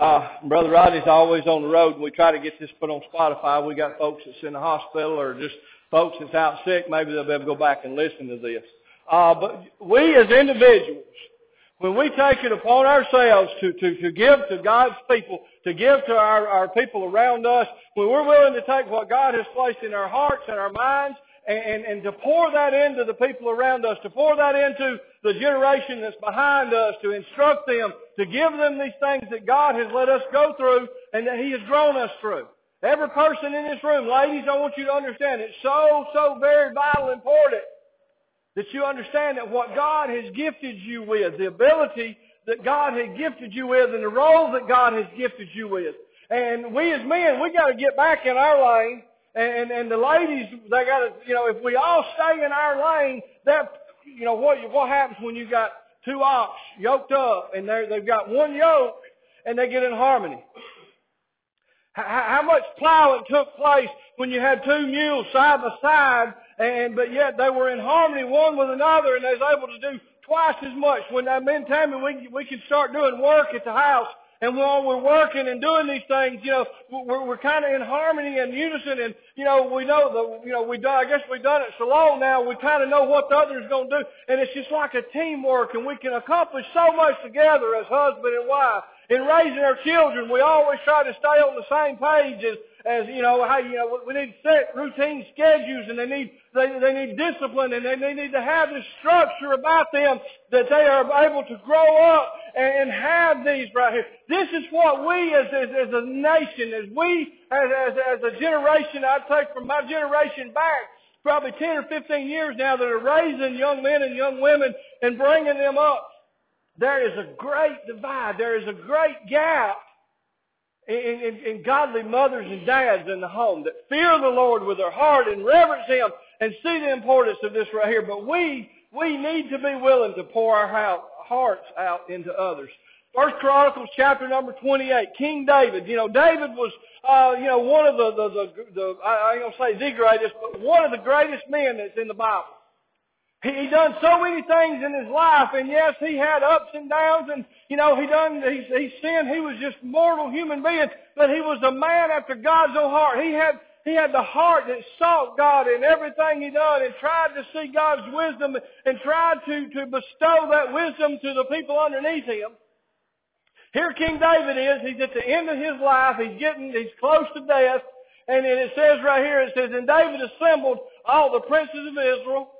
Uh, Brother Rodney's always on the road, and we try to get this put on Spotify. We got folks that's in the hospital or just folks that's out sick. Maybe they'll be able to go back and listen to this. Uh, but we as individuals, when we take it upon ourselves to, to, to give to God's people, to give to our, our people around us, when we're willing to take what God has placed in our hearts and our minds and, and to pour that into the people around us, to pour that into the generation that's behind us, to instruct them, to give them these things that God has let us go through and that He has grown us through. Every person in this room, ladies, I want you to understand it's so, so very vital important that you understand that what God has gifted you with, the ability that God has gifted you with and the role that God has gifted you with. And we as men, we got to get back in our lane and, and the ladies, they got to, you know, if we all stay in our lane, that, you know, what, what happens when you got two ox yoked up and they they've got one yoke and they get in harmony? How, how much plowing took place when you had two mules side by side and, but yet they were in harmony one with another and they was able to do twice as much. When I mean, Tammy, we, we could start doing work at the house and while we're working and doing these things, you know, we're, we're kind of in harmony and unison. And, you know, we know the, you know, we done, I guess we've done it so long now, we kind of know what the other's going to do. And it's just like a teamwork and we can accomplish so much together as husband and wife. In raising our children, we always try to stay on the same page as, as you know, how, you know, we need set routine schedules and they need, they, they need discipline and they, they need to have this structure about them that they are able to grow up and, and have these right here. This is what we as, as, as a nation, as we, as, as, as a generation, I'd take from my generation back, probably 10 or 15 years now that are raising young men and young women and bringing them up. There is a great divide. There is a great gap in, in, in, godly mothers and dads in the home that fear the Lord with their heart and reverence Him and see the importance of this right here. But we, we need to be willing to pour our hearts out into others. First Chronicles chapter number 28. King David. You know, David was, uh, you know, one of the, the, the, the I ain't gonna say the greatest, but one of the greatest men that's in the Bible. He, he done so many things in his life, and yes, he had ups and downs, and you know, he done, he, he sinned. He was just mortal human being, but he was a man after God's own heart. He had, he had the heart that sought God in everything he done and tried to see God's wisdom and tried to, to bestow that wisdom to the people underneath him. Here King David is, he's at the end of his life, he's getting, he's close to death, and it says right here, it says, and David assembled all the princes of Israel.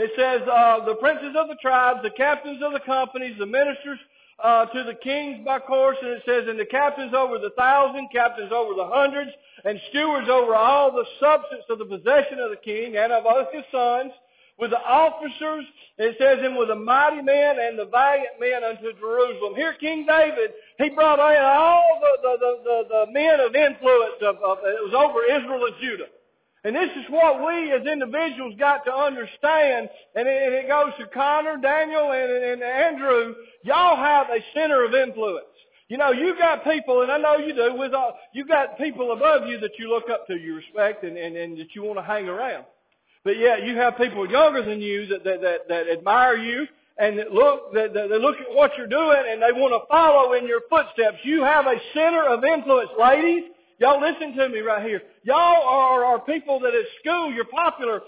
It says, uh, the princes of the tribes, the captains of the companies, the ministers, uh, to the kings by course, and it says, and the captains over the thousand, captains over the hundreds, and stewards over all the substance of the possession of the king and of all his sons, with the officers, it says, and with the mighty men and the valiant men unto Jerusalem. Here King David, he brought in all the, the, the, the, the men of influence of, of, it was over Israel and Judah. And this is what we as individuals got to understand. And it, it goes to Connor, Daniel, and, and Andrew. Y'all have a center of influence. You know, you got people, and I know you do, with uh, all, you got people above you that you look up to, you respect, and, and, and that you want to hang around. But yet you have people younger than you that, that, that, that admire you and that look, that, that they look at what you're doing and they want to follow in your footsteps. You have a center of influence, ladies. Y'all listen to me right here. Y'all are, are people that at school, you're popular,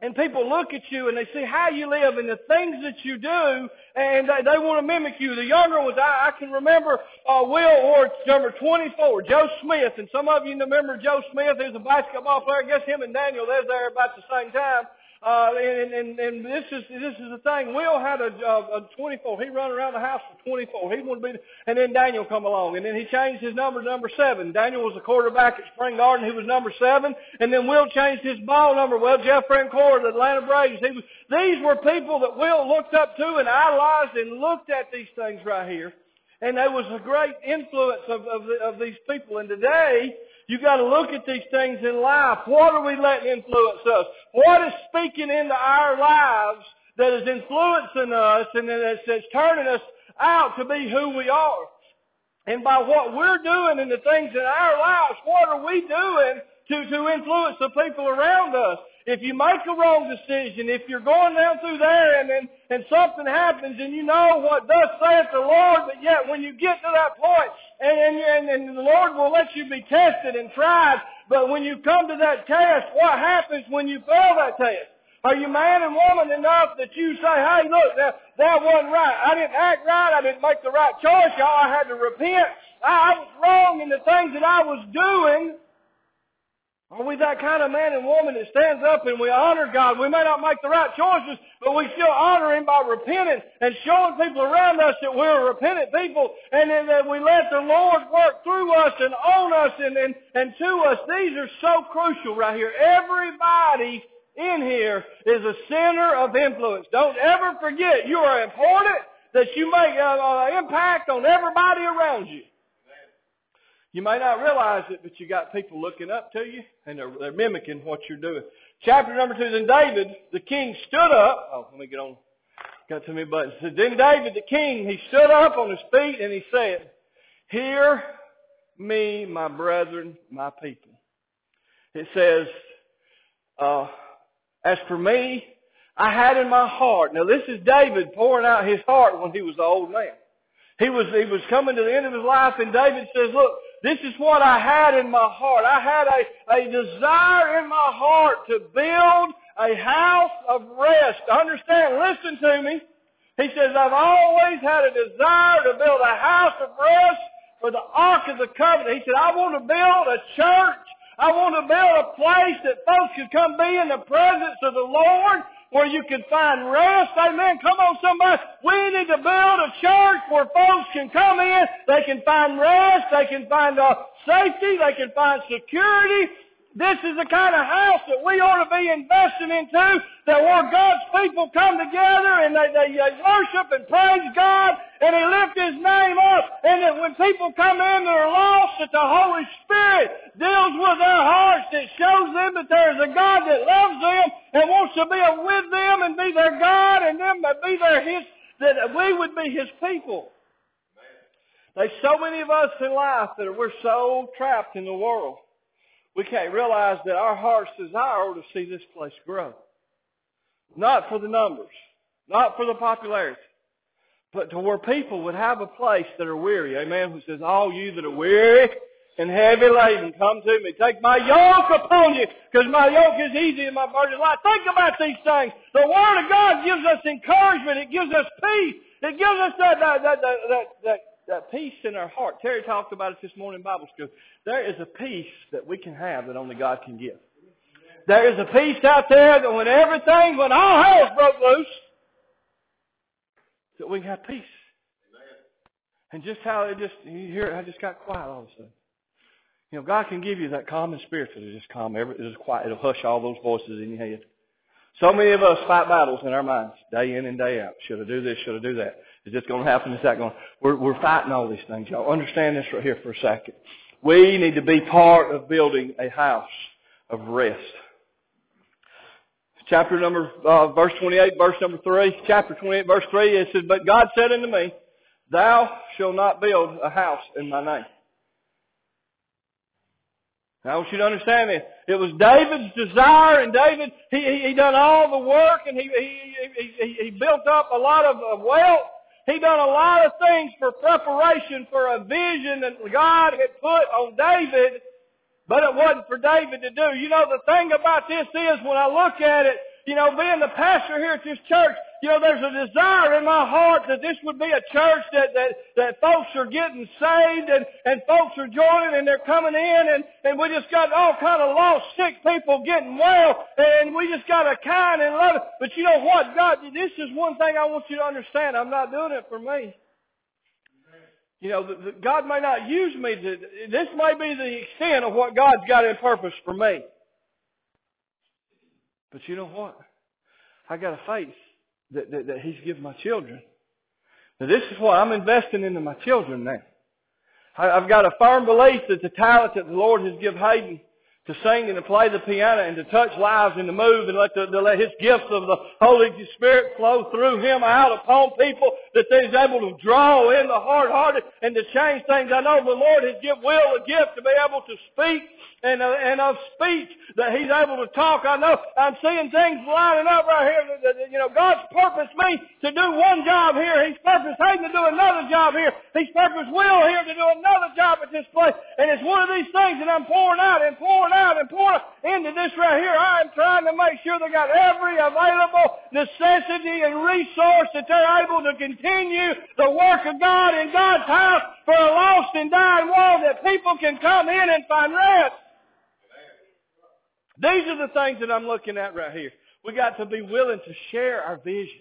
and people look at you and they see how you live and the things that you do, and they, they want to mimic you. The younger ones, I, I can remember uh, Will Ward, number 24, Joe Smith, and some of you remember Joe Smith. Was a basketball player. I guess him and Daniel, they was there about the same time. Uh, and, and, and this is, this is the thing. Will had a, a, a 24. He run around the house for 24. He wanted to be, and then Daniel come along. And then he changed his number to number seven. Daniel was a quarterback at Spring Garden. He was number seven. And then Will changed his ball number. Well, Jeff Francoeur, the Atlanta Braves. He was, these were people that Will looked up to and idolized and looked at these things right here. And there was a great influence of, of, the, of these people. And today, you got to look at these things in life. What are we letting influence us? What is speaking into our lives that is influencing us and that is turning us out to be who we are? And by what we're doing and the things in our lives, what are we doing to, to influence the people around us? If you make a wrong decision, if you're going down through there and, and, and something happens and you know what thus saith the Lord, but yet when you get to that point, and, and, and the Lord will let you be tested and tried. But when you come to that test, what happens when you fail that test? Are you man and woman enough that you say, hey, look, that, that wasn't right. I didn't act right. I didn't make the right choice. Y'all, I had to repent. I, I was wrong in the things that I was doing. Are we that kind of man and woman that stands up and we honor God? We may not make the right choices, but we still honor Him by repenting and showing people around us that we're repentant people and that we let the Lord work through us and on us and, and, and to us. These are so crucial right here. Everybody in here is a center of influence. Don't ever forget you are important, that you make an uh, impact on everybody around you. You may not realize it, but you got people looking up to you and they're, they're mimicking what you're doing. Chapter number two, then David, the king stood up. Oh, let me get on. Got too many buttons. So then David, the king, he stood up on his feet and he said, Hear me, my brethren, my people. It says, uh, as for me, I had in my heart. Now this is David pouring out his heart when he was an old man. He was, he was coming to the end of his life and David says, look, this is what I had in my heart. I had a, a desire in my heart to build a house of rest. Understand, listen to me. He says, I've always had a desire to build a house of rest for the Ark of the Covenant. He said, I want to build a church I want to build a place that folks can come be in the presence of the Lord where you can find rest. Amen. Come on somebody. We need to build a church where folks can come in. They can find rest. They can find uh, safety. They can find security. This is the kind of house that we ought to be investing into, that where God's people come together and they, they, worship and praise God and they lift His name up and that when people come in that are lost, that the Holy Spirit deals with their hearts, that shows them that there's a God that loves them and wants to be with them and be their God and them to be their His, that we would be His people. There's so many of us in life that we're so trapped in the world we can't realize that our heart's desire to see this place grow. Not for the numbers, not for the popularity, but to where people would have a place that are weary. Amen. Who says, all you that are weary and heavy laden, come to me. Take my yoke upon you, because my yoke is easy and my burden is light. Think about these things. The Word of God gives us encouragement. It gives us peace. It gives us that, that, that, that, that that peace in our heart. Terry talked about it this morning in Bible school. There is a peace that we can have that only God can give. There is a peace out there that when everything, when all hell broke loose, that we can have peace. And just how it just, you hear it, I just got quiet all of a sudden. You know, God can give you that common spirit to just calm every, just quiet. It'll hush all those voices in your head. So many of us fight battles in our minds, day in and day out. Should I do this? Should I do that? Is this going to happen? Is that going to... We're, we're fighting all these things. Y'all understand this right here for a second. We need to be part of building a house of rest. Chapter number, uh, verse 28, verse number 3. Chapter 28, verse 3, it says, But God said unto me, Thou shalt not build a house in my name. Now, I want you to understand this. It was David's desire, and David, he, he, he done all the work, and he, he, he, he built up a lot of wealth, he done a lot of things for preparation for a vision that God had put on David, but it wasn't for David to do. You know, the thing about this is when I look at it, you know, being the pastor here at this church, you know, there's a desire in my heart that this would be a church that, that, that folks are getting saved and, and folks are joining and they're coming in and, and we just got all kind of lost, sick people getting well and we just got a kind and love. But you know what? God, this is one thing I want you to understand. I'm not doing it for me. You know, the, the, God may not use me to, this may be the extent of what God's got in purpose for me. But you know what? I got a faith that, that, that He's given my children. Now this is what I'm investing into my children now. I, I've got a firm belief that the talent that the Lord has given Hayden to sing and to play the piano and to touch lives and to move and let, the, to let His gifts of the Holy Spirit flow through Him out upon people that He's able to draw in the hard-hearted and to change things. I know the Lord has given Will a gift to be able to speak and, uh, and of speech that he's able to talk. I know I'm seeing things lining up right here. That, that, you know, God's purposed me to do one job here. He's purposed Hayden to do another job here. He's purposed Will here to do another job at this place. And it's one of these things that I'm pouring out and pouring out and pouring into this right here. I'm trying to make sure they got every available necessity and resource that they're able to continue the work of God in God's house for a lost and dying world that people can come in and find rest. These are the things that I'm looking at right here. We got to be willing to share our vision.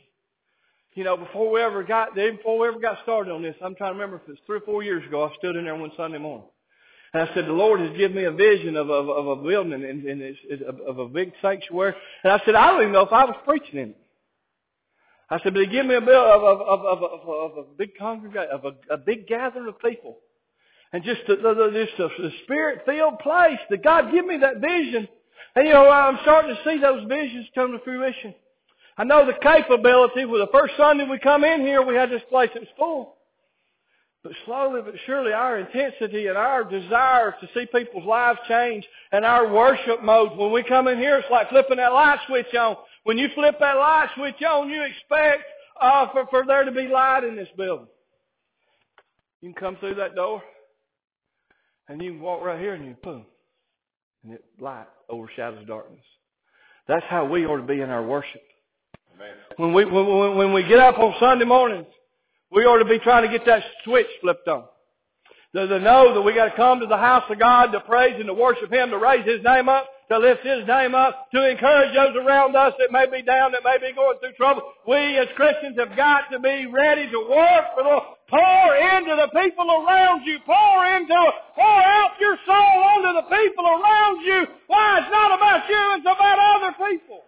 You know, before we ever got, before we ever got started on this, I'm trying to remember if it's three or four years ago, I stood in there one Sunday morning. And I said, the Lord has given me a vision of, of, of a building and, and it's, it's, of a big sanctuary. And I said, I don't even know if I was preaching in it. I said, but he gave me a bill of, of, of, of, of, of a big congregation, of a, a big gathering of people. And just, the, the, the, just a, a spirit-filled place that God give me that vision. And you know, I'm starting to see those visions come to fruition. I know the capability. Well, the first Sunday we come in here, we had this place that was full. But slowly but surely our intensity and our desire to see people's lives change and our worship mode, when we come in here, it's like flipping that light switch on. When you flip that light switch on, you expect uh, for, for there to be light in this building. You can come through that door and you can walk right here and you boom. And it, light overshadows darkness. That's how we ought to be in our worship. Amen. When we when, when we get up on Sunday mornings, we ought to be trying to get that switch flipped on. To, to know that we got to come to the house of God to praise and to worship Him, to raise His name up, to lift His name up, to encourage those around us that may be down, that may be going through trouble. We as Christians have got to be ready to work for the. Pour into the people around you. Pour into, pour out your soul onto the people around you. Why? It's not about you, it's about other people.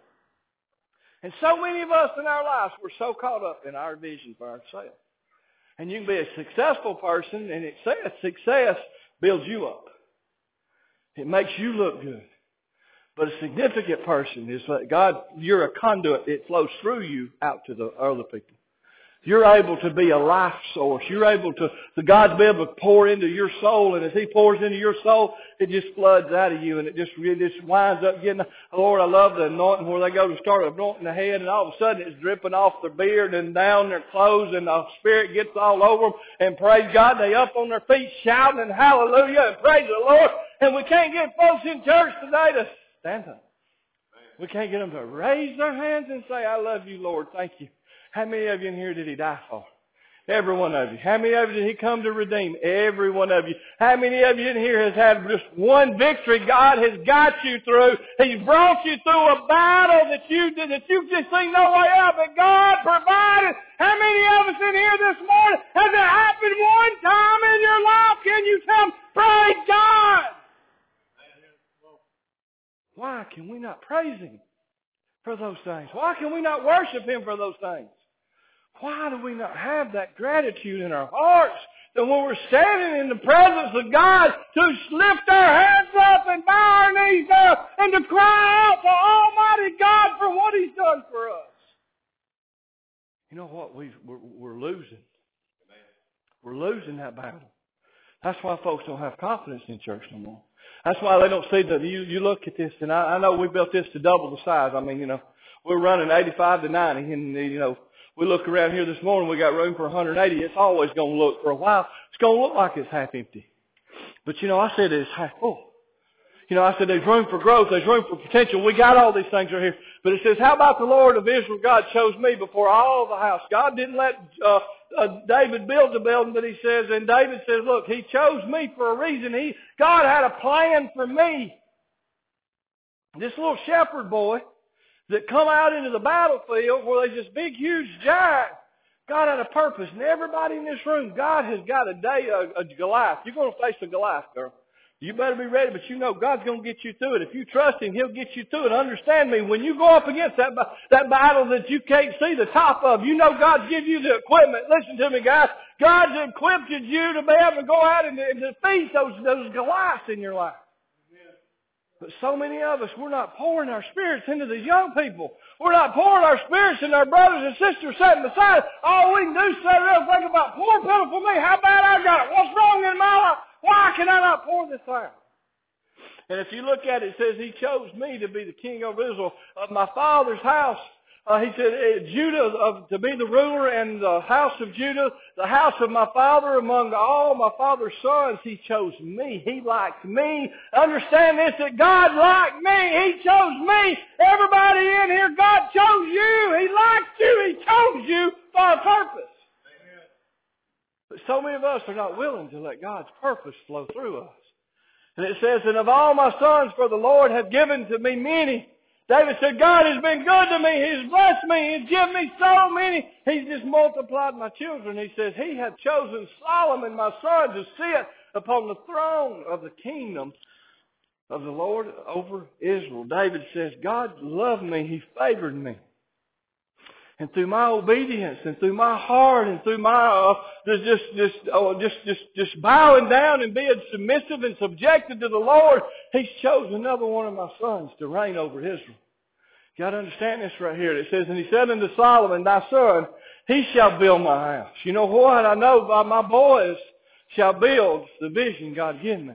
And so many of us in our lives, we're so caught up in our vision for ourselves. And you can be a successful person, and it says success builds you up. It makes you look good. But a significant person is that God, you're a conduit. It flows through you out to the other people. You're able to be a life source. You're able to, the God's be able to pour into your soul, and as He pours into your soul, it just floods out of you, and it just it just winds up getting. Lord, I love the anointing where they go to start anointing the head, and all of a sudden it's dripping off their beard and down their clothes, and the Spirit gets all over them. And praise God, they up on their feet shouting and hallelujah and praise the Lord. And we can't get folks in church today to stand up. We can't get them to raise their hands and say, "I love you, Lord. Thank you." How many of you in here did he die for? Every one of you. How many of you did he come to redeem? Every one of you. How many of you in here has had just one victory God has got you through? He's brought you through a battle that you did, that you just seen no way out, but God provided. How many of us in here this morning has it happened one time in your life? Can you tell praise God? Why can we not praise Him for those things? Why can we not worship Him for those things? Why do we not have that gratitude in our hearts that when we're standing in the presence of God to lift our hands up and bow our knees down and to cry out to Almighty God for what He's done for us? You know what? we we're, we're losing. We're losing that battle. That's why folks don't have confidence in church no more. That's why they don't see that. You, you look at this, and I, I know we built this to double the size. I mean, you know, we're running 85 to 90, and, you know, we look around here this morning, we got room for 180. It's always going to look, for a while, it's going to look like it's half empty. But you know, I said it's half full. You know, I said there's room for growth, there's room for potential. We got all these things right here. But it says, how about the Lord of Israel? God chose me before all the house. God didn't let uh, uh, David build the building, but he says, and David says, look, he chose me for a reason. He, God had a plan for me. This little shepherd boy, that come out into the battlefield where there's this big, huge giant. God had a purpose, and everybody in this room, God has got a day, a, a Goliath. You're going to face a Goliath, girl. You better be ready, but you know God's going to get you through it. If you trust Him, He'll get you through it. Understand me, when you go up against that, that battle that you can't see the top of, you know God's give you the equipment. Listen to me, guys. God's equipped you to be able to go out and, and defeat those, those Goliaths in your life. But so many of us, we're not pouring our spirits into these young people. We're not pouring our spirits into our brothers and sisters sitting beside. us. All we can do is sit there and think about, poor pitiful me, how bad I got it. What's wrong in my life? Why can I not pour this out? And if you look at it, it says he chose me to be the king of Israel of my father's house. Uh, he said, uh, Judah uh, to be the ruler and the house of Judah, the house of my father among all my father's sons. He chose me. He liked me. Understand this, that God liked me. He chose me. Everybody in here, God chose you. He liked you. He chose you for a purpose. But so many of us are not willing to let God's purpose flow through us. And it says, and of all my sons, for the Lord hath given to me many. David said, God has been good to me. He's blessed me. He's given me so many. He's just multiplied my children. He says, He hath chosen Solomon, my son, to sit upon the throne of the kingdom of the Lord over Israel. David says, God loved me. He favored me and through my obedience and through my heart and through my uh, just just oh, just just just bowing down and being submissive and subjected to the Lord, He's chosen another one of my sons to reign over Israel. You got to understand this right here. It says, and He said unto Solomon, Thy son, he shall build my house. You know what? I know by my boys shall build the vision God given me.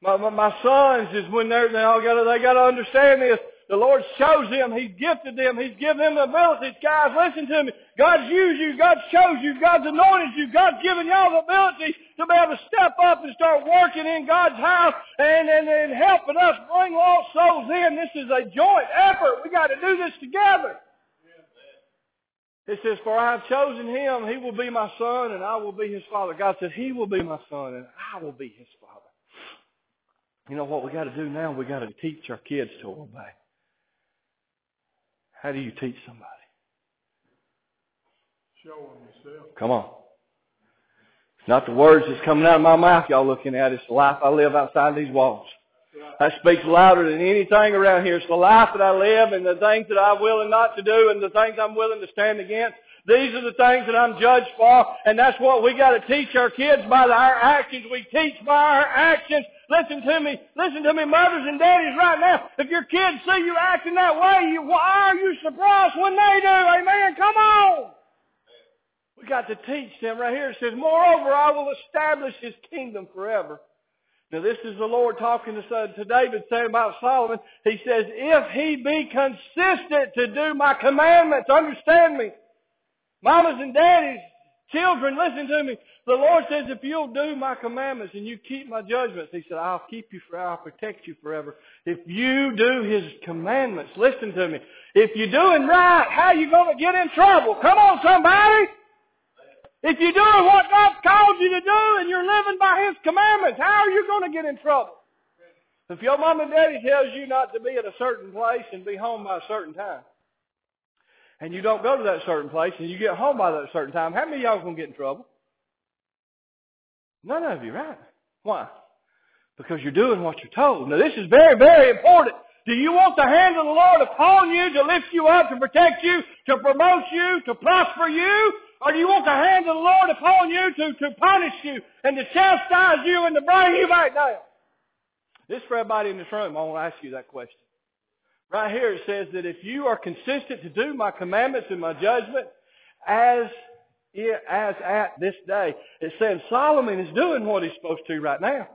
My, my, my sons is when they're, they all got to, they got to understand this. The Lord shows them. He's gifted them. He's given them the abilities. Guys, listen to me. God's used you. God shows you. God's anointed you. God's given y'all the ability to be able to step up and start working in God's house and, and, and helping us bring lost souls in. This is a joint effort. We got to do this together. It says, For I have chosen him, he will be my son, and I will be his father. God said, He will be my son, and I will be his father. You know what we got to do now? We got to teach our kids to obey. How do you teach somebody? Show them yourself. Come on. It's not the words that's coming out of my mouth y'all looking at. It's the life I live outside these walls. That speaks louder than anything around here. It's the life that I live and the things that I'm willing not to do and the things I'm willing to stand against. These are the things that I'm judged for, and that's what we got to teach our kids by our actions. We teach by our actions. Listen to me. Listen to me, mothers and daddies, right now. If your kids see you acting that way, you, why are you surprised when they do? Amen. Come on. We got to teach them right here. It says, Moreover, I will establish his kingdom forever. Now this is the Lord talking to, to David saying about Solomon. He says, if he be consistent to do my commandments, understand me. Mamas and daddies, children, listen to me. The Lord says, if you'll do my commandments and you keep my judgments, He said, I'll keep you forever, I'll protect you forever. If you do His commandments, listen to me. If you're doing right, how are you going to get in trouble? Come on, somebody! If you're doing what God's called you to do and you're living by His commandments, how are you going to get in trouble? If your mom and daddy tells you not to be at a certain place and be home by a certain time, and you don't go to that certain place and you get home by that certain time, how many of y'all going to get in trouble? None of you, right? Why? Because you're doing what you're told. Now this is very, very important. Do you want the hand of the Lord upon you to lift you up, to protect you, to promote you, to prosper you? Or do you want the hand of the Lord upon you to, to punish you and to chastise you and to bring you back down? This for everybody in this room, I want to ask you that question. Right here it says that if you are consistent to do my commandments and my judgment as as at this day. It says Solomon is doing what he's supposed to right now.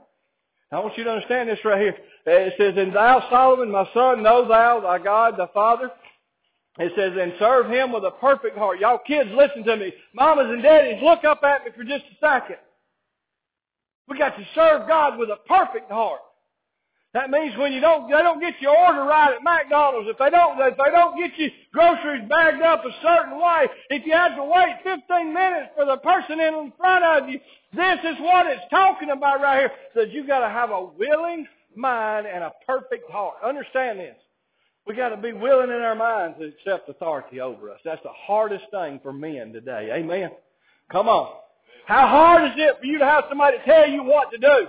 I want you to understand this right here. It says, And thou, Solomon, my son, know thou thy God, thy Father. It says, and serve him with a perfect heart. Y'all kids, listen to me. Mamas and daddies, look up at me for just a second. We got to serve God with a perfect heart. That means when you don't, they don't get your order right at McDonald's, if they don't, if they don't get you groceries bagged up a certain way, if you have to wait 15 minutes for the person in front of you, this is what it's talking about right here. That you got to have a willing mind and a perfect heart. Understand this. We got to be willing in our minds to accept authority over us. That's the hardest thing for men today. Amen. Come on. How hard is it for you to have somebody tell you what to do?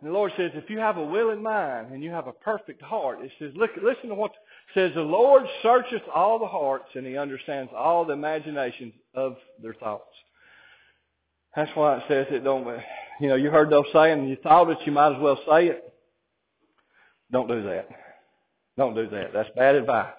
And the Lord says, if you have a willing mind and you have a perfect heart, it says, look, listen to what says. The Lord searcheth all the hearts and He understands all the imaginations of their thoughts. That's why it says it don't, you know, you heard those saying, you thought it, you might as well say it. Don't do that. Don't do that. That's bad advice.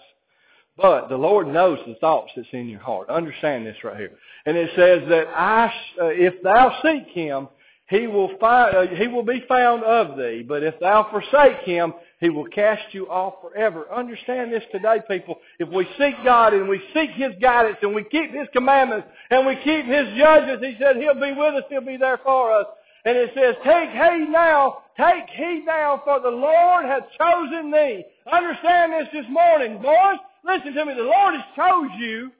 But the Lord knows the thoughts that's in your heart. Understand this right here. And it says that I, uh, if thou seek Him, He will find, uh, He will be found of thee. But if thou forsake Him, He will cast you off forever. Understand this today, people. If we seek God and we seek His guidance and we keep His commandments and we keep His judges, He said He'll be with us. He'll be there for us. And it says, take heed now, take heed now, for the Lord hath chosen thee. Understand this this morning, boys. Listen to me. The Lord has chose you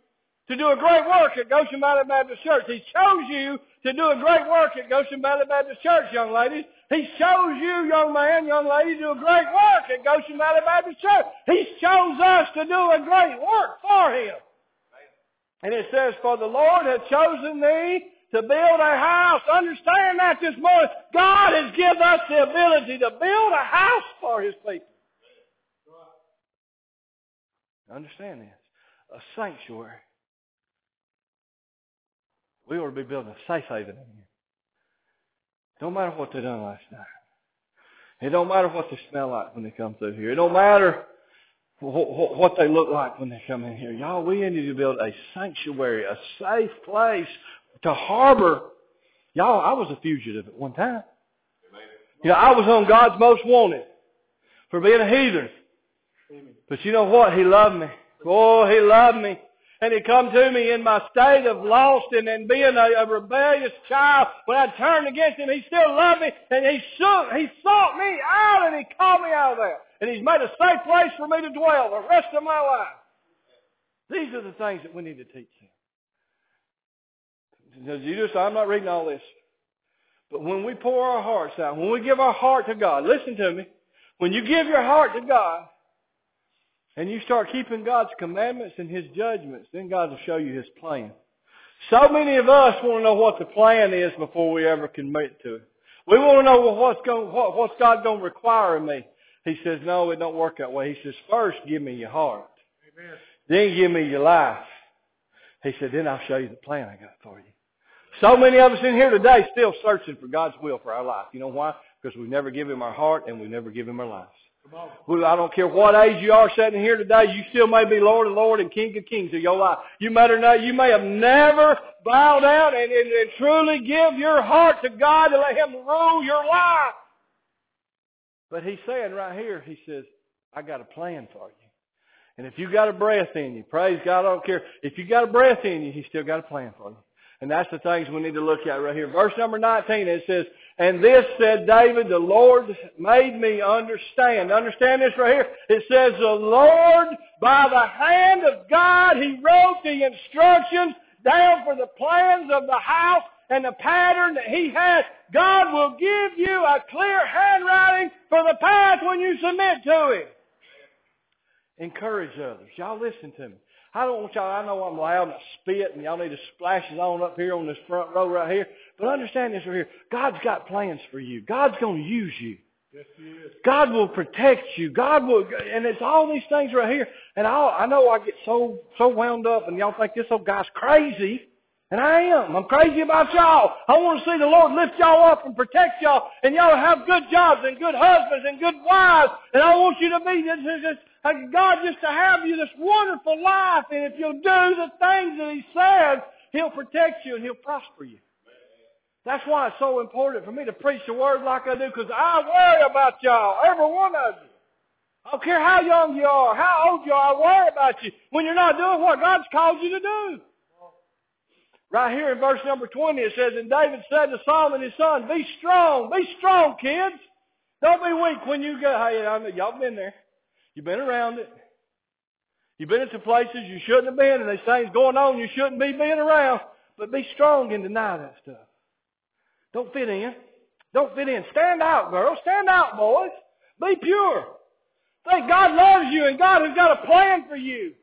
to do a great work at Goshen Valley Baptist Church. He chose you to do a great work at Goshen Valley Baptist Church, young ladies. He chose you, young man, young lady, to do a great work at Goshen Valley Baptist Church. He chose us to do a great work for Him. And it says, For the Lord hath chosen thee to build a house. Understand that this morning. God has given us the ability to build a house for His people. Understand this. A sanctuary. We ought to be building a safe haven in here. Don't matter what they done last night. It don't matter what they smell like when they come through here. It don't matter what they look like when they come in here. Y'all, we need to build a sanctuary, a safe place to harbor. Y'all, I was a fugitive at one time. You know, I was on God's most wanted for being a heathen. But you know what? He loved me. Oh, he loved me. And he come to me in my state of lost and, and being a, a rebellious child. When I turned against him, he still loved me. And he, sought, he sought me out and he called me out of there. And he's made a safe place for me to dwell the rest of my life. These are the things that we need to teach them. Just, I'm not reading all this. But when we pour our hearts out, when we give our heart to God, listen to me. When you give your heart to God, and you start keeping God's commandments and His judgments, then God will show you His plan. So many of us want to know what the plan is before we ever commit to it. We want to know well, what's going, what, what's God going to require of me. He says, no, it don't work that way. He says, first give me your heart. Amen. Then give me your life. He said, then I'll show you the plan I got for you. So many of us in here today still searching for God's will for our life. You know why? Because we never give Him our heart and we never give Him our lives. I don't care what age you are sitting here today, you still may be Lord and Lord and King of Kings of your life. You may, not, you may have never bowed down and, and, and truly give your heart to God to let Him rule your life. But He's saying right here, He says, I got a plan for you. And if you got a breath in you, praise God, I don't care. If you got a breath in you, He's still got a plan for you. And that's the things we need to look at right here. Verse number 19, it says, And this said David, the Lord made me understand. Understand this right here? It says, The Lord, by the hand of God, He wrote the instructions down for the plans of the house and the pattern that He has. God will give you a clear handwriting for the path when you submit to Him. Encourage others. Y'all listen to me. I don't want y'all, I know I'm loud and I spit and y'all need to splash it on up here on this front row right here. But understand this right here. God's got plans for you. God's going to use you. Yes, He is. God will protect you. God will, and it's all these things right here. And I, I know I get so, so wound up and y'all think this old guy's crazy. And I am. I'm crazy about y'all. I want to see the Lord lift y'all up and protect y'all and y'all have good jobs and good husbands and good wives. And I want you to be this, this, this God just to have you this wonderful life. And if you'll do the things that He says, He'll protect you and He'll prosper you. That's why it's so important for me to preach the Word like I do, because I worry about y'all, every one of you. I don't care how young you are, how old you are, I worry about you when you're not doing what God's called you to do. Right here in verse number 20 it says, And David said to Solomon his son, Be strong, be strong, kids. Don't be weak when you go, hey, I mean, y'all been there. You've been around it. You've been into places you shouldn't have been, and there's things going on you shouldn't be being around. But be strong and deny that stuff. Don't fit in. Don't fit in. Stand out, girls. Stand out, boys. Be pure. Think God loves you and God has got a plan for you.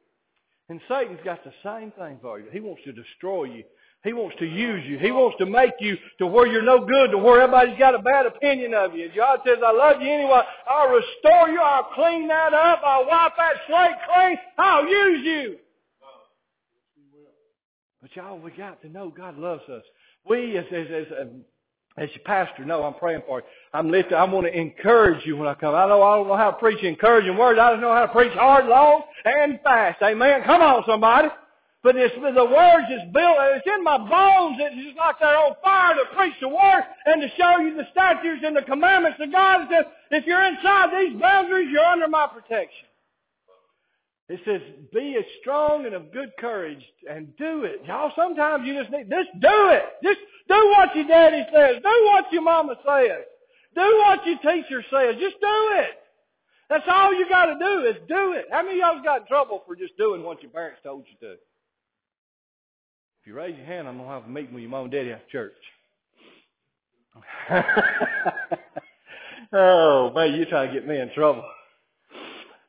And Satan's got the same thing for you. He wants to destroy you. He wants to use you. He wants to make you to where you're no good, to where everybody's got a bad opinion of you. God says, I love you anyway. I'll restore you. I'll clean that up. I'll wipe that slate clean. I'll use you. But y'all, we got to know God loves us. We, as, as, as um, as your pastor, know I'm praying for you. I'm lifting, I want to encourage you when I come. I know I don't know how to preach encouraging words. I don't know how to preach hard, long, and fast. Amen. Come on, somebody. But it's, the words is built, it's in my bones. It's just like they're on fire to preach the word and to show you the statutes and the commandments of God. It says, if you're inside these boundaries, you're under my protection. It says, be as strong and of good courage and do it. Y'all, sometimes you just need, just do it. Just do what your daddy says. Do what your mama says. Do what your teacher says. Just do it. That's all you gotta do is do it. How many of y'all got in trouble for just doing what your parents told you to? If you raise your hand, I'm going to have a meeting with your mom and daddy after church. oh, man, you're trying to get me in trouble.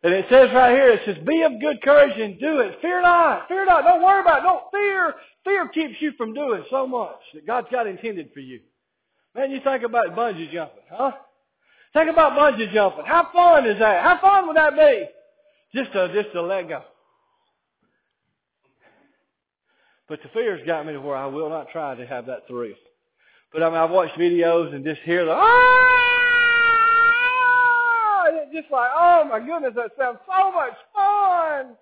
And it says right here, it says, be of good courage and do it. Fear not. Fear not. Don't worry about it. Don't fear. Fear keeps you from doing so much that God's got intended for you. Man, you think about bungee jumping, huh? Think about bungee jumping. How fun is that? How fun would that be? Just to, just to let go. But the fear's got me to where I will not try to have that thrill. But I mean, I've watched videos and just hear the, ah! And just like, oh my goodness, that sounds so much fun.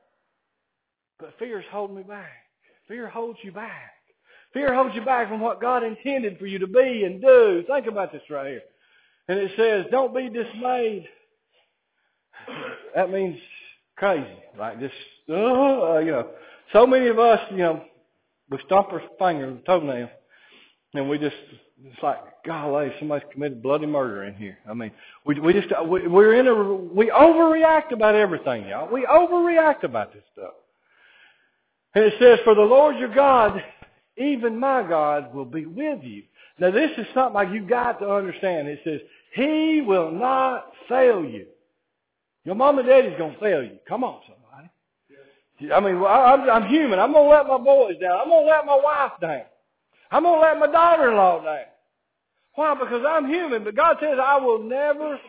But fear's holding me back. Fear holds you back. Fear holds you back from what God intended for you to be and do. Think about this right here. And it says, don't be dismayed. That means crazy. Like just, uh, you know, so many of us, you know, we stomp our finger, toenail, and we just, it's like, golly, somebody's committed bloody murder in here. I mean, we, we just, we, we're in a, we overreact about everything, y'all. We overreact about this stuff. And it says, for the Lord your God, even my God will be with you. Now this is something like you got to understand. It says, He will not fail you. Your mom and daddy's gonna fail you. Come on, somebody. I mean, I'm, I'm human. I'm going to let my boys down. I'm going to let my wife down. I'm going to let my daughter-in-law down. Why? Because I'm human. But God says, I will never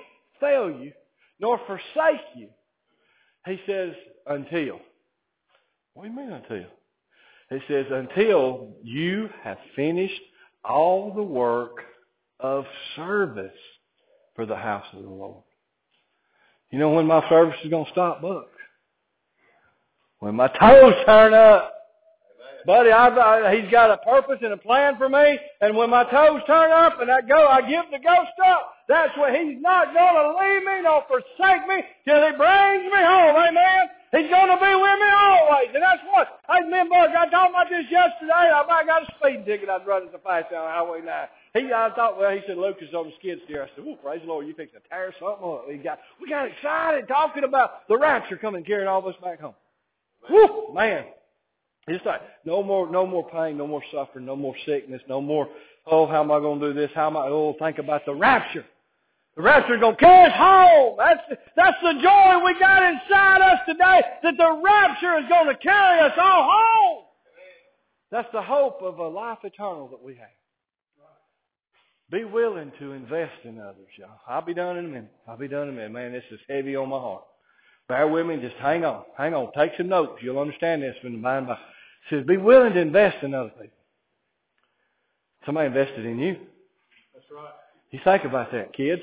fail you nor forsake you. He says, until. What do you mean until? It says, until you have finished all the work of service for the house of the Lord. You know when my service is going to stop, Buck? When my toes turn up, buddy, I've, I, he's got a purpose and a plan for me. And when my toes turn up and I go, I give the ghost up. That's where he's not going to leave me nor forsake me till he brings me home. Amen. He's going to be with me always. And that's what, hey, me and Buck, I talked about this yesterday. I might got a speeding ticket. I was running so fast down Highway 9. He, I thought, well, he said, Lucas on the skid steer. I said, oh, praise the Lord, you fixing to tear something up. We got, we got excited talking about the rapture coming carrying all of us back home. Whew, man. It's like no more, no more pain, no more suffering, no more sickness, no more. Oh, how am I going to do this? How am I? Oh, think about the rapture. The rapture is going to carry us home. That's that's the joy we got inside us today. That the rapture is going to carry us all home. That's the hope of a life eternal that we have. Be willing to invest in others, y'all. I'll be done in a minute. I'll be done in a minute. Man, this is heavy on my heart. Bear with me. Just hang on. Hang on. Take some notes. You'll understand this when the mind by. It says, be willing to invest in other people. Somebody invested in you. That's right. You think about that, kids.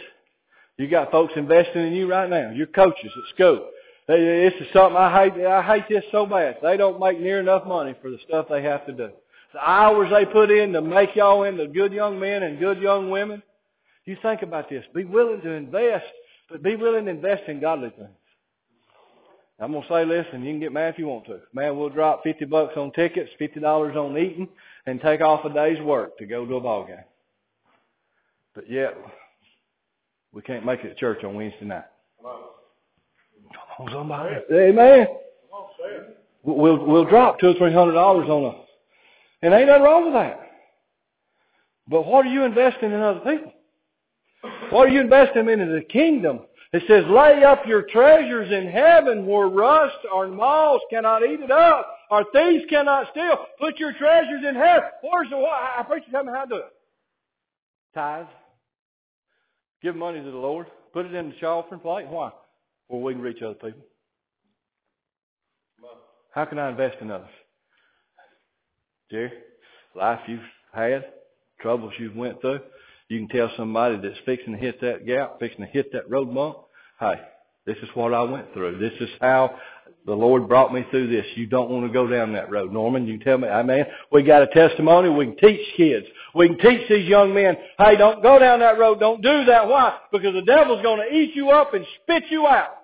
You got folks investing in you right now. Your coaches at school. This is something I hate. I hate this so bad. They don't make near enough money for the stuff they have to do. The hours they put in to make y'all into good young men and good young women. You think about this. Be willing to invest, but be willing to invest in godly things. I'm gonna say, listen, you can get mad if you want to. Man, we'll drop fifty bucks on tickets, fifty dollars on eating, and take off a day's work to go to a ball game. But yet, we can't make it to church on Wednesday night. Come on, somebody. Amen. We'll we'll drop two or three hundred dollars on a, and ain't nothing wrong with that. But what are you investing in other people? What are you investing into the kingdom it says, lay up your treasures in heaven where rust or moths cannot eat it up, or thieves cannot steal. Put your treasures in heaven. Where's the, I preach you tell me how to do it. Tithe. Give money to the Lord. Put it in the offering plate. Why? Where we can reach other people. How can I invest in others? Jerry, life you've had, troubles you've went through, You can tell somebody that's fixing to hit that gap, fixing to hit that road bump, hey, this is what I went through. This is how the Lord brought me through this. You don't want to go down that road. Norman, you tell me, I mean, we got a testimony. We can teach kids. We can teach these young men, hey, don't go down that road. Don't do that. Why? Because the devil's going to eat you up and spit you out.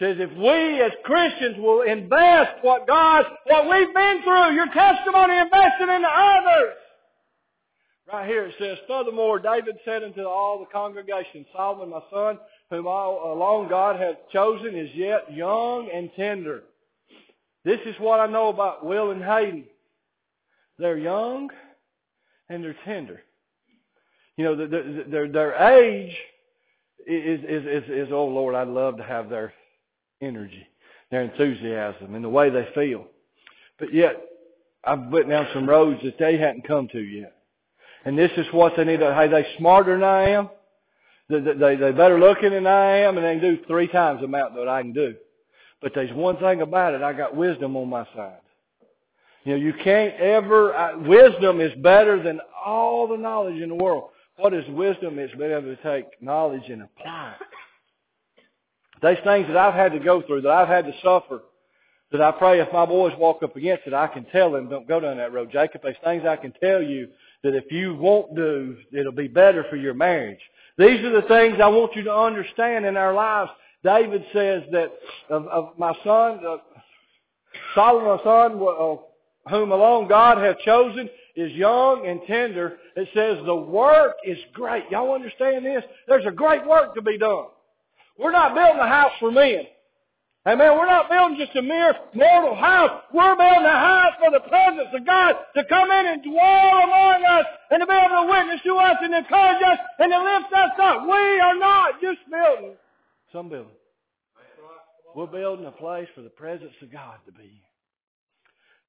says if we as Christians will invest what God, what we've been through, your testimony invested into others. Right here it says, Furthermore, David said unto all the congregation, Solomon my son, whom all alone God hath chosen, is yet young and tender. This is what I know about Will and Hayden. They're young and they're tender. You know, their, their, their age is, is, is, is, oh Lord, I'd love to have their energy, their enthusiasm, and the way they feel. But yet, I've put down some roads that they hadn't come to yet. And this is what they need. To, hey, they smarter than I am. They, they, they better looking than I am, and they can do three times the amount that I can do. But there's one thing about it. I got wisdom on my side. You know, you can't ever, uh, wisdom is better than all the knowledge in the world. What is wisdom? It's being able to take knowledge and apply it. These things that I've had to go through, that I've had to suffer, that I pray if my boys walk up against it, I can tell them, don't go down that road. Jacob, there's things I can tell you that if you won't do, it'll be better for your marriage. These are the things I want you to understand in our lives. David says that of, of my son, uh, Solomon, my son, uh, whom alone God hath chosen, is young and tender. It says the work is great. Y'all understand this? There's a great work to be done. We're not building a house for men. Amen. We're not building just a mere mortal house. We're building a house for the presence of God to come in and dwell among us and to be able to witness to us and encourage us and to lift us up. We are not just building some building. We're building a place for the presence of God to be.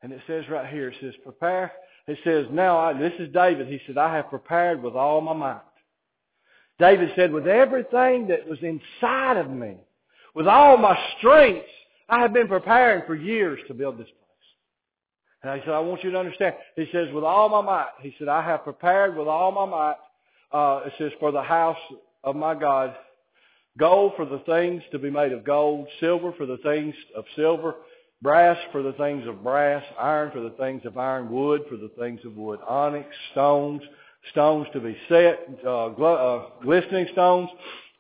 And it says right here, it says, prepare. It says, now, I, this is David. He said, I have prepared with all my might. David said, with everything that was inside of me, with all my strength, I have been preparing for years to build this place. And he said, I want you to understand. He says, with all my might, he said, I have prepared with all my might, uh, it says, for the house of my God, gold for the things to be made of gold, silver for the things of silver, brass for the things of brass, iron for the things of iron, wood for the things of wood, onyx, stones, stones to be set, uh, gl- uh, glistening stones,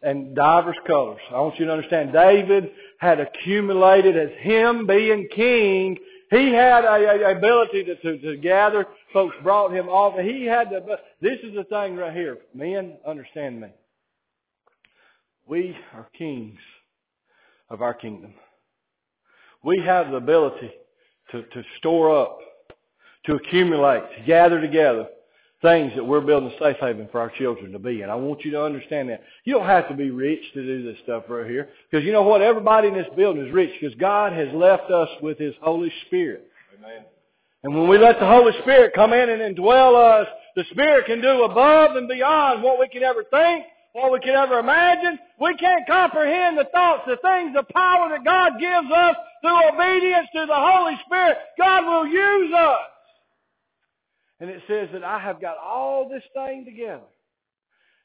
and divers colors. I want you to understand, David had accumulated as him being king. He had a, a ability to, to, to gather. Folks brought him off. He had the, this is the thing right here. Men, understand me. We are kings of our kingdom. We have the ability to, to store up, to accumulate, to gather together things that we're building a safe haven for our children to be in. I want you to understand that. You don't have to be rich to do this stuff right here. Because you know what? Everybody in this building is rich because God has left us with His Holy Spirit. Amen. And when we let the Holy Spirit come in and indwell us, the Spirit can do above and beyond what we can ever think, what we can ever imagine. We can't comprehend the thoughts, the things, the power that God gives us through obedience to the Holy Spirit. God will use us. And it says that I have got all this thing together.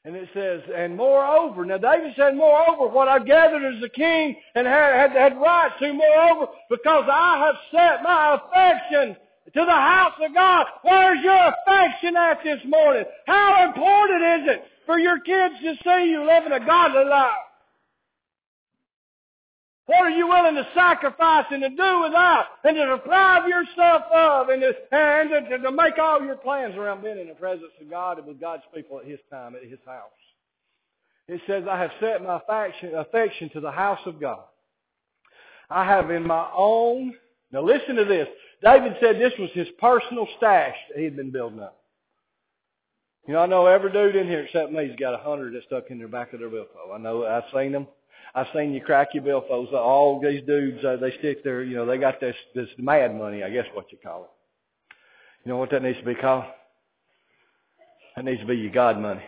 And it says, and moreover, now David said, moreover, what I've gathered as a king and had, had, had right to, moreover, because I have set my affection to the house of God. Where's your affection at this morning? How important is it for your kids to see you living a godly life? What are you willing to sacrifice and to do without and to deprive yourself of and to, and to, to make all your plans around being in the presence of God and with God's people at His time, at His house? It says, I have set my affection, affection to the house of God. I have in my own, now listen to this. David said this was his personal stash that he had been building up. You know, I know every dude in here except me's got a hundred that's stuck in their back of their billfold. I know, I've seen them. I've seen you crack your billfolds. All these dudes, uh, they stick their, you know, they got this this mad money, I guess what you call it. You know what that needs to be called? That needs to be your God money.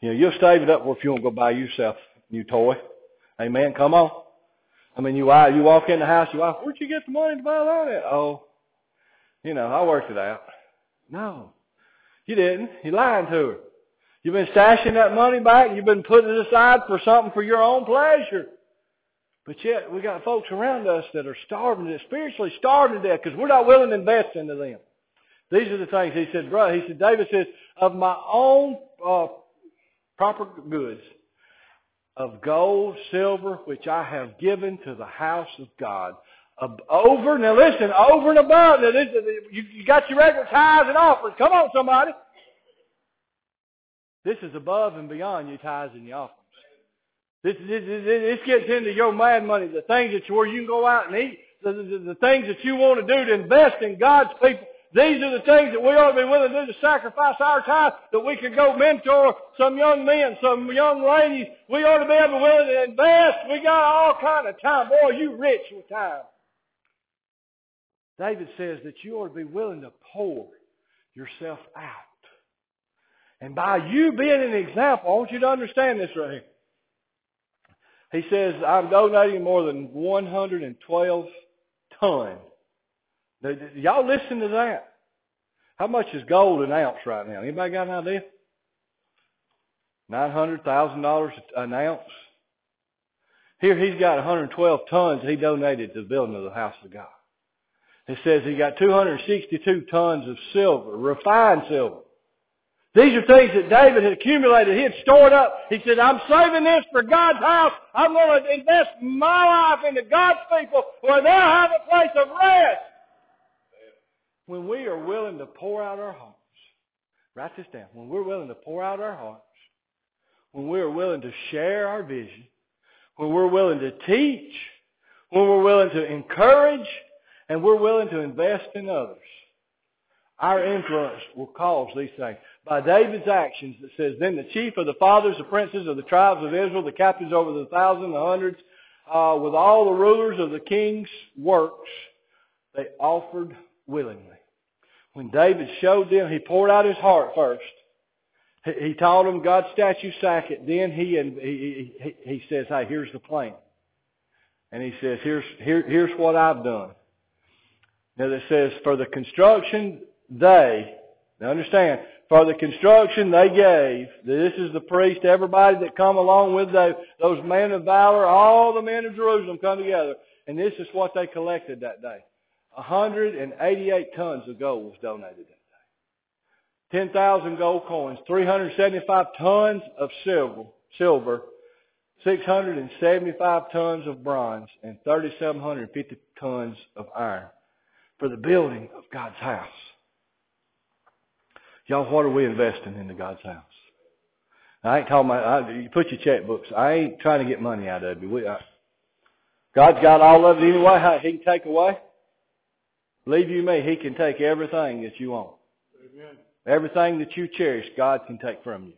You know, you'll save it up if you won't go buy yourself a new toy. Amen. Come on. I mean, you you walk in the house, you walk, where'd you get the money to buy that? Oh, you know, I worked it out. No. You didn't. You lied to her. You've been stashing that money back. You've been putting it aside for something for your own pleasure. But yet we got folks around us that are starving death, spiritually starving to death because we're not willing to invest into them. These are the things he said, brother. He said, David says, of my own uh, proper goods, of gold, silver, which I have given to the house of God. Over, now listen, over and above. Now this, you, you got your regular tithes and offerings. Come on, somebody. This is above and beyond your tithes and your offerings. This, this, this, this gets into your mad money, the things that you, where you can go out and eat, the, the, the things that you want to do to invest in God's people. These are the things that we ought to be willing to do to sacrifice our time, that we could go mentor some young men, some young ladies. We ought to be able to willing to invest. We got all kind of time. Boy, you rich with time. David says that you ought to be willing to pour yourself out. And by you being an example, I want you to understand this right here. He says, I'm donating more than 112 tons. Now, y'all listen to that. How much is gold an ounce right now? Anybody got an idea? $900,000 an ounce? Here he's got 112 tons he donated to the building of the house of God. It says he got 262 tons of silver, refined silver. These are things that David had accumulated. He had stored up. He said, I'm saving this for God's house. I'm going to invest my life into God's people where they'll have a place of rest. When we are willing to pour out our hearts, write this down. When we're willing to pour out our hearts, when we're willing to share our vision, when we're willing to teach, when we're willing to encourage, and we're willing to invest in others, our influence will cause these things by David's actions that says, Then the chief of the fathers, the princes of the tribes of Israel, the captains over the thousand, the hundreds, uh, with all the rulers of the king's works, they offered willingly. When David showed them, he poured out his heart first. He, he taught them God's statue sack it. Then he, and he, he, he says, hey, here's the plan. And he says, here's, here, here's what I've done. Now it says, for the construction, they, now understand, for the construction they gave. This is the priest, everybody that come along with those, those men of valor, all the men of Jerusalem come together. And this is what they collected that day. 188 tons of gold was donated that day. 10,000 gold coins, 375 tons of silver, silver, 675 tons of bronze, and 3,750 tons of iron for the building of God's house. Y'all, what are we investing into God's house? I ain't talking about, I, you put your checkbooks. I ain't trying to get money out of you. We, I, God's got all of it anyway. He can take away. Believe you me, He can take everything that you want. Amen. Everything that you cherish, God can take from you.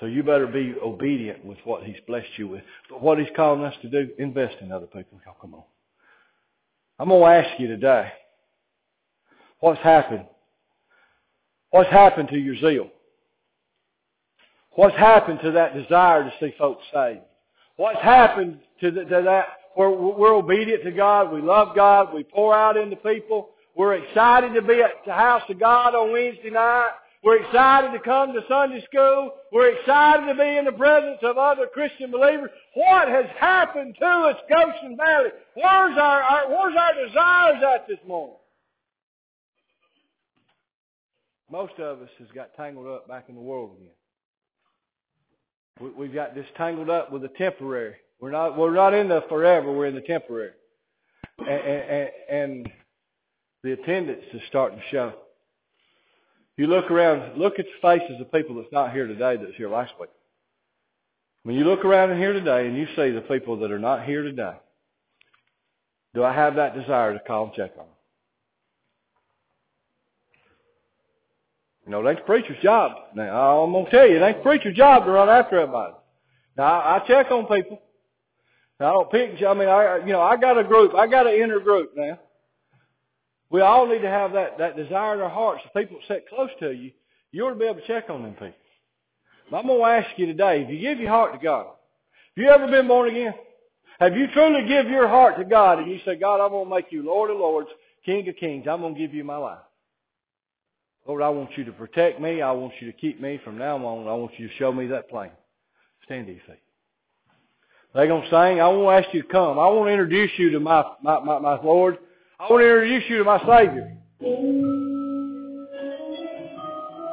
So you better be obedient with what He's blessed you with. But what He's calling us to do, invest in other people. Oh, come on. I'm going to ask you today, what's happened What's happened to your zeal? What's happened to that desire to see folks saved? What's happened to, the, to that where we're obedient to God, we love God, we pour out into people, we're excited to be at the house of God on Wednesday night, we're excited to come to Sunday school, we're excited to be in the presence of other Christian believers. What has happened to us, Goshen Valley? Where's our, our where's our desires at this morning? Most of us has got tangled up back in the world again. We, we've got this tangled up with the temporary. We're not we're not in the forever. We're in the temporary, and, and, and the attendance is starting to show. You look around, look at the faces of people that's not here today that's here last week. When you look around in here today and you see the people that are not here today, do I have that desire to call and check on them? You know, ain't the preacher's job. Now, I'm going to tell you, ain't the preacher's job to run after everybody. Now, I, check on people. Now, I don't pick, I mean, I, you know, I got a group. I got an inner group now. We all need to have that, that desire in our hearts. If people sit close to you, you ought to be able to check on them people. But I'm going to ask you today, if you give your heart to God, have you ever been born again? Have you truly give your heart to God and you say, God, I'm going to make you Lord of Lords, King of Kings. I'm going to give you my life. Lord, I want you to protect me. I want you to keep me from now on. I want you to show me that plane. Stand to your feet. They're going to sing. I want to ask you to come. I want to introduce you to my, my, my, my Lord. I want to introduce you to my Savior.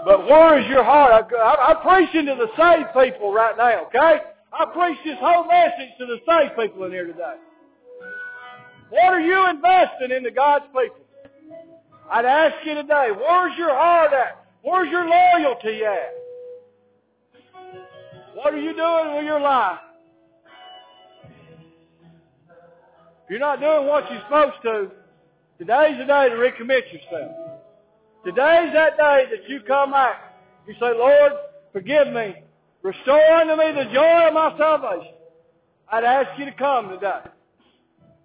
But where is your heart? I, I, I'm preaching to the saved people right now, okay? I preach this whole message to the saved people in here today. What are you investing into God's people? I'd ask you today, where's your heart at? Where's your loyalty at? What are you doing with your life? If you're not doing what you're supposed to, today's the day to recommit yourself. Today's that day that you come back. You say, Lord, forgive me. Restore unto me the joy of my salvation. I'd ask you to come today.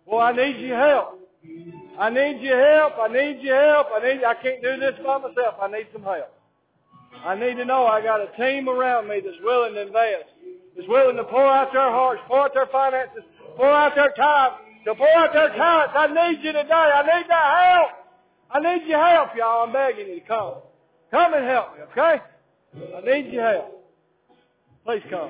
Well, I need your help. I need your help. I need your help. I need. I can't do this by myself. I need some help. I need to know I got a team around me that's willing to invest, that's willing to pour out their hearts, pour out their finances, pour out their time, to pour out their talents. I need you today. I need that help. I need your help, y'all. I'm begging you to come. Come and help me, okay? I need your help. Please come.